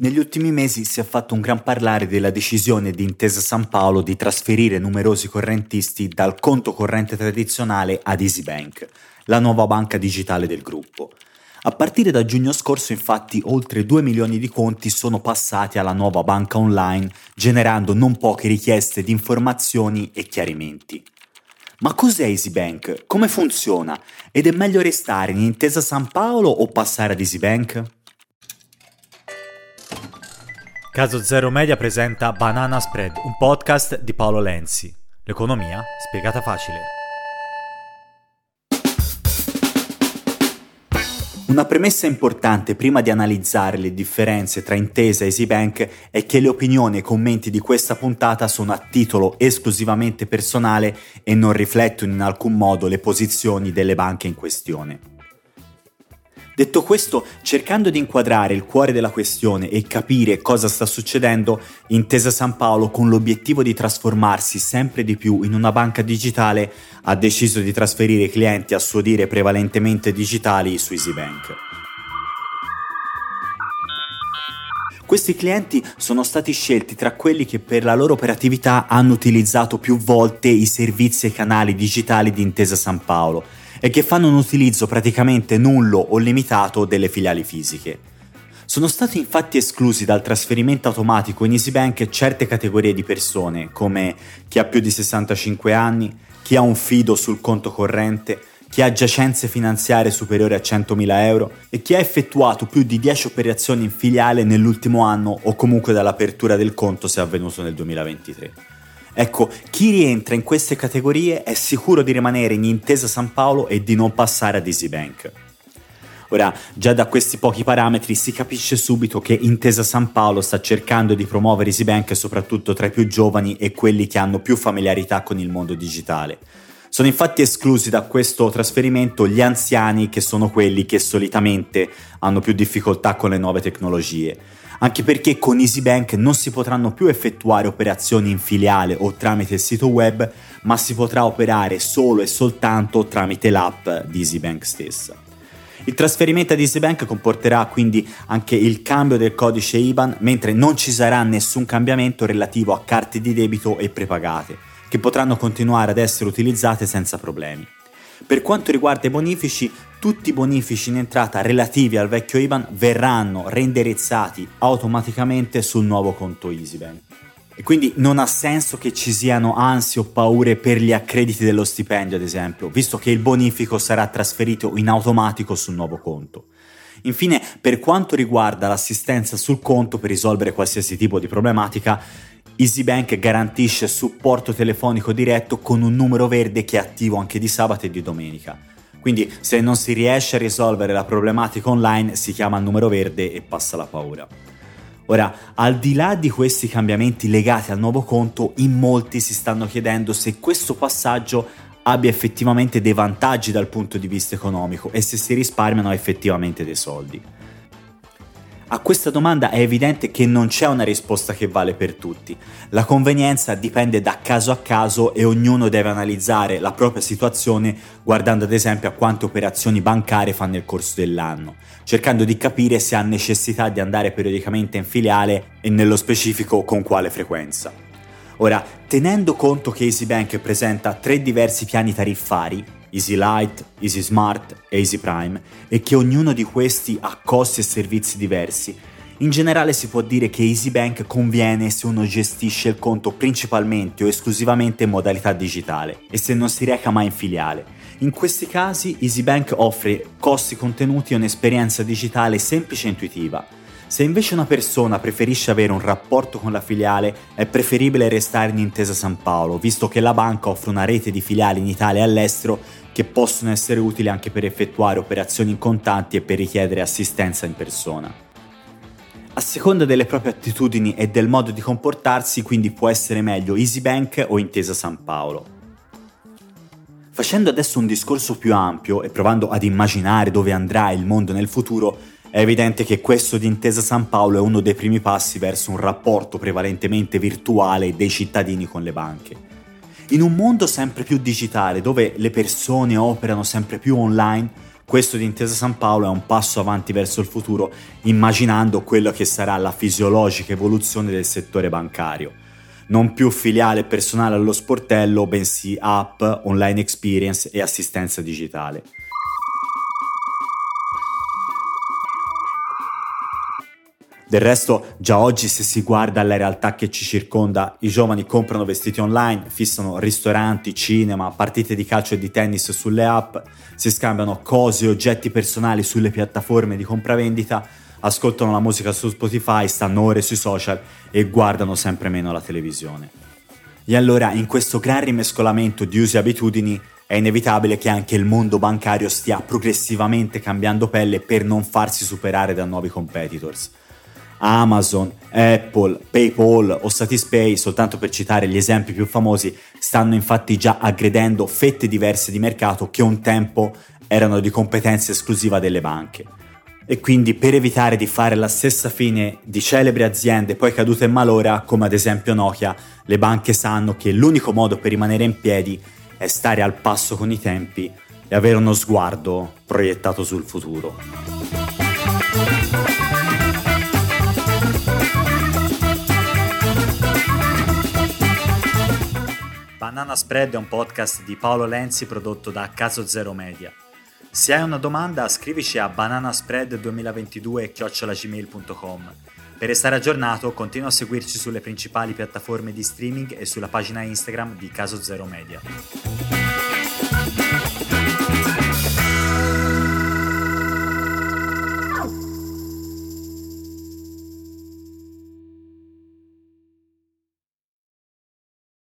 Negli ultimi mesi si è fatto un gran parlare della decisione di Intesa San Paolo di trasferire numerosi correntisti dal conto corrente tradizionale ad EasyBank, la nuova banca digitale del gruppo. A partire da giugno scorso infatti oltre 2 milioni di conti sono passati alla nuova banca online generando non poche richieste di informazioni e chiarimenti. Ma cos'è EasyBank? Come funziona? Ed è meglio restare in Intesa San Paolo o passare ad EasyBank? Caso Zero Media presenta Banana Spread, un podcast di Paolo Lenzi. L'economia spiegata facile. Una premessa importante prima di analizzare le differenze tra Intesa e EasyBank è che le opinioni e i commenti di questa puntata sono a titolo esclusivamente personale e non riflettono in alcun modo le posizioni delle banche in questione. Detto questo, cercando di inquadrare il cuore della questione e capire cosa sta succedendo, Intesa San Paolo, con l'obiettivo di trasformarsi sempre di più in una banca digitale, ha deciso di trasferire i clienti a suo dire prevalentemente digitali su EasyBank. Questi clienti sono stati scelti tra quelli che per la loro operatività hanno utilizzato più volte i servizi e canali digitali di Intesa San Paolo e che fanno un utilizzo praticamente nullo o limitato delle filiali fisiche. Sono stati infatti esclusi dal trasferimento automatico in EasyBank certe categorie di persone, come chi ha più di 65 anni, chi ha un fido sul conto corrente, chi ha giacenze finanziarie superiori a 100.000 euro e chi ha effettuato più di 10 operazioni in filiale nell'ultimo anno o comunque dall'apertura del conto se avvenuto nel 2023. Ecco, chi rientra in queste categorie è sicuro di rimanere in Intesa San Paolo e di non passare ad EasyBank. Ora, già da questi pochi parametri si capisce subito che Intesa San Paolo sta cercando di promuovere EasyBank soprattutto tra i più giovani e quelli che hanno più familiarità con il mondo digitale. Sono infatti esclusi da questo trasferimento gli anziani che sono quelli che solitamente hanno più difficoltà con le nuove tecnologie anche perché con EasyBank non si potranno più effettuare operazioni in filiale o tramite il sito web, ma si potrà operare solo e soltanto tramite l'app di EasyBank stessa. Il trasferimento ad EasyBank comporterà quindi anche il cambio del codice IBAN, mentre non ci sarà nessun cambiamento relativo a carte di debito e prepagate, che potranno continuare ad essere utilizzate senza problemi. Per quanto riguarda i bonifici, tutti i bonifici in entrata relativi al vecchio IBAN verranno renderizzati automaticamente sul nuovo conto EasyBank. E quindi non ha senso che ci siano ansie o paure per gli accrediti dello stipendio, ad esempio, visto che il bonifico sarà trasferito in automatico sul nuovo conto. Infine, per quanto riguarda l'assistenza sul conto per risolvere qualsiasi tipo di problematica, EasyBank garantisce supporto telefonico diretto con un numero verde che è attivo anche di sabato e di domenica. Quindi se non si riesce a risolvere la problematica online si chiama il numero verde e passa la paura. Ora, al di là di questi cambiamenti legati al nuovo conto, in molti si stanno chiedendo se questo passaggio abbia effettivamente dei vantaggi dal punto di vista economico e se si risparmiano effettivamente dei soldi. A questa domanda è evidente che non c'è una risposta che vale per tutti. La convenienza dipende da caso a caso e ognuno deve analizzare la propria situazione guardando ad esempio a quante operazioni bancarie fa nel corso dell'anno, cercando di capire se ha necessità di andare periodicamente in filiale e nello specifico con quale frequenza. Ora, tenendo conto che EasyBank presenta tre diversi piani tariffari, Easy Light, Easy Smart e Easy Prime, e che ognuno di questi ha costi e servizi diversi, in generale si può dire che EasyBank conviene se uno gestisce il conto principalmente o esclusivamente in modalità digitale e se non si reca mai in filiale. In questi casi EasyBank offre costi contenuti e un'esperienza digitale semplice e intuitiva, se invece una persona preferisce avere un rapporto con la filiale, è preferibile restare in Intesa San Paolo, visto che la banca offre una rete di filiali in Italia e all'estero che possono essere utili anche per effettuare operazioni in contanti e per richiedere assistenza in persona. A seconda delle proprie attitudini e del modo di comportarsi, quindi può essere meglio EasyBank o Intesa San Paolo. Facendo adesso un discorso più ampio e provando ad immaginare dove andrà il mondo nel futuro, è evidente che questo di Intesa San Paolo è uno dei primi passi verso un rapporto prevalentemente virtuale dei cittadini con le banche. In un mondo sempre più digitale, dove le persone operano sempre più online, Questo di Intesa San Paolo è un passo avanti verso il futuro, immaginando quello che sarà la fisiologica evoluzione del settore bancario. Non più filiale personale allo sportello, bensì app, online experience e assistenza digitale. Del resto, già oggi se si guarda alla realtà che ci circonda, i giovani comprano vestiti online, fissano ristoranti, cinema, partite di calcio e di tennis sulle app, si scambiano cose e oggetti personali sulle piattaforme di compravendita, ascoltano la musica su Spotify, stanno ore sui social e guardano sempre meno la televisione. E allora, in questo gran rimescolamento di usi e abitudini, è inevitabile che anche il mondo bancario stia progressivamente cambiando pelle per non farsi superare da nuovi competitors. Amazon, Apple, PayPal o Satispay, soltanto per citare gli esempi più famosi, stanno infatti già aggredendo fette diverse di mercato che un tempo erano di competenza esclusiva delle banche. E quindi per evitare di fare la stessa fine di celebri aziende poi cadute in malora, come ad esempio Nokia, le banche sanno che l'unico modo per rimanere in piedi è stare al passo con i tempi e avere uno sguardo proiettato sul futuro. Banana Spread è un podcast di Paolo Lenzi prodotto da Caso Zero Media. Se hai una domanda scrivici a bananaspread2022-gmail.com. Per restare aggiornato continua a seguirci sulle principali piattaforme di streaming e sulla pagina Instagram di Caso Zero Media.